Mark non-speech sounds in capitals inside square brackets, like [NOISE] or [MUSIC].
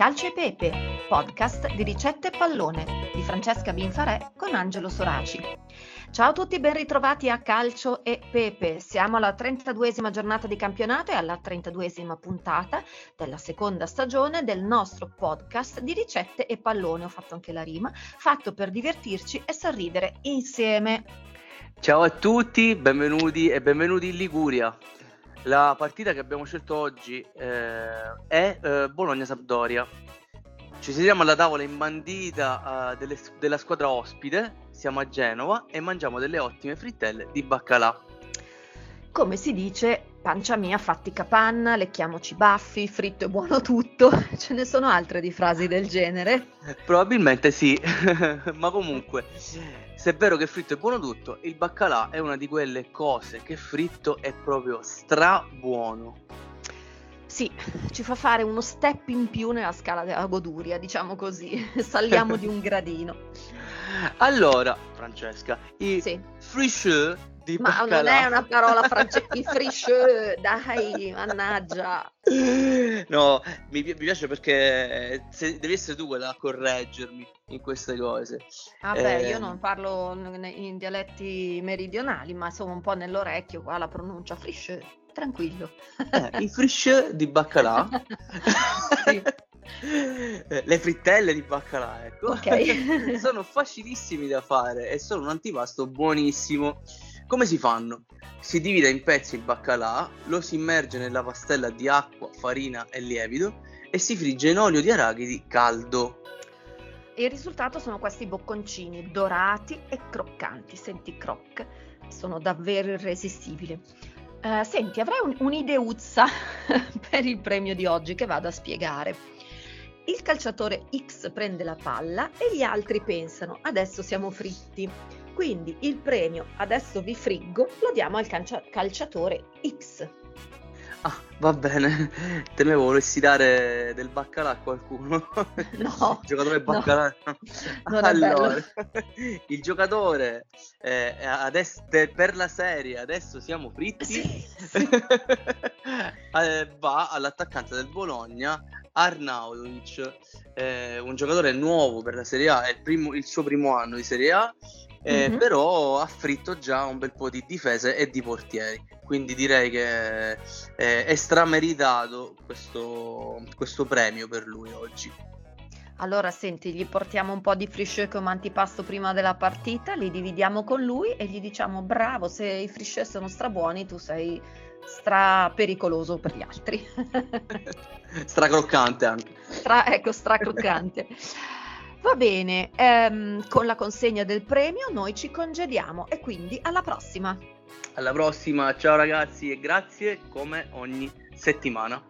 Calcio e Pepe, podcast di ricette e pallone di Francesca Binfarè con Angelo Soraci. Ciao a tutti, ben ritrovati a Calcio e Pepe. Siamo alla 32esima giornata di campionato e alla 32esima puntata della seconda stagione del nostro podcast di ricette e pallone. Ho fatto anche la rima, fatto per divertirci e sorridere insieme. Ciao a tutti, benvenuti e benvenuti in Liguria. La partita che abbiamo scelto oggi eh, è eh, Bologna-Sampdoria. Ci sediamo alla tavola imbandita eh, delle, della squadra ospite, siamo a Genova e mangiamo delle ottime frittelle di baccalà. Come si dice, pancia mia fatti capanna, lecchiamoci baffi, fritto e buono [LAUGHS] tutto. Ce ne sono altre di frasi del genere? Probabilmente sì, [LAUGHS] ma comunque se è vero che fritto è buono tutto, il baccalà è una di quelle cose che fritto è proprio stra buono. Sì, ci fa fare uno step in più nella scala della goduria, diciamo così, [LAUGHS] saliamo di un gradino. Allora, Francesca, i sì. fricheux di Ma baccalà. non è una parola francese, [LAUGHS] i fricheux, dai, mannaggia. No, mi, mi, piace perché se, devi essere tu quella a correggermi in queste cose. Vabbè, eh, io non parlo in dialetti meridionali, ma sono un po' nell'orecchio qua la pronuncia fricheux, tranquillo. Eh, I fricheux di baccalà. sì. [LAUGHS] Eh, le frittelle di baccalà, ecco. Ok. [LAUGHS] sono facilissimi da fare e sono un antipasto buonissimo. Come si fanno? Si divide in pezzi il baccalà, lo si immerge nella pastella di acqua, farina e lievito e si frigge in olio di arachidi caldo. Il risultato sono questi bocconcini dorati e croccanti. Senti croc, sono davvero irresistibili. Uh, senti, avrei un, un'ideuzza [LAUGHS] per il premio di oggi che vado a spiegare. Il calciatore X prende la palla e gli altri pensano adesso siamo fritti quindi il premio adesso vi friggo lo diamo al calcia- calciatore X. Ah, va bene. Temevo volessi dare del baccalà a qualcuno. No. [LAUGHS] il giocatore baccalà. No. allora, [LAUGHS] il giocatore eh, adesso, per la serie adesso siamo fritti. Sì, sì. [LAUGHS] eh, va all'attaccante del Bologna Arnaudovic, eh, un giocatore nuovo per la Serie A, è il, primo, il suo primo anno di Serie A eh, mm-hmm. però ha fritto già un bel po' di difese e di portieri. Quindi direi che eh, è strameritato questo, questo premio per lui oggi. Allora, senti, gli portiamo un po' di frisce come antipasto prima della partita, li dividiamo con lui e gli diciamo bravo, se i frisce sono strabuoni tu sei stra pericoloso per gli altri. [LAUGHS] Stracroccante anche. Stra, ecco, stracroccante. [LAUGHS] Va bene, ehm, con la consegna del premio noi ci congediamo e quindi alla prossima. Alla prossima, ciao ragazzi e grazie come ogni settimana.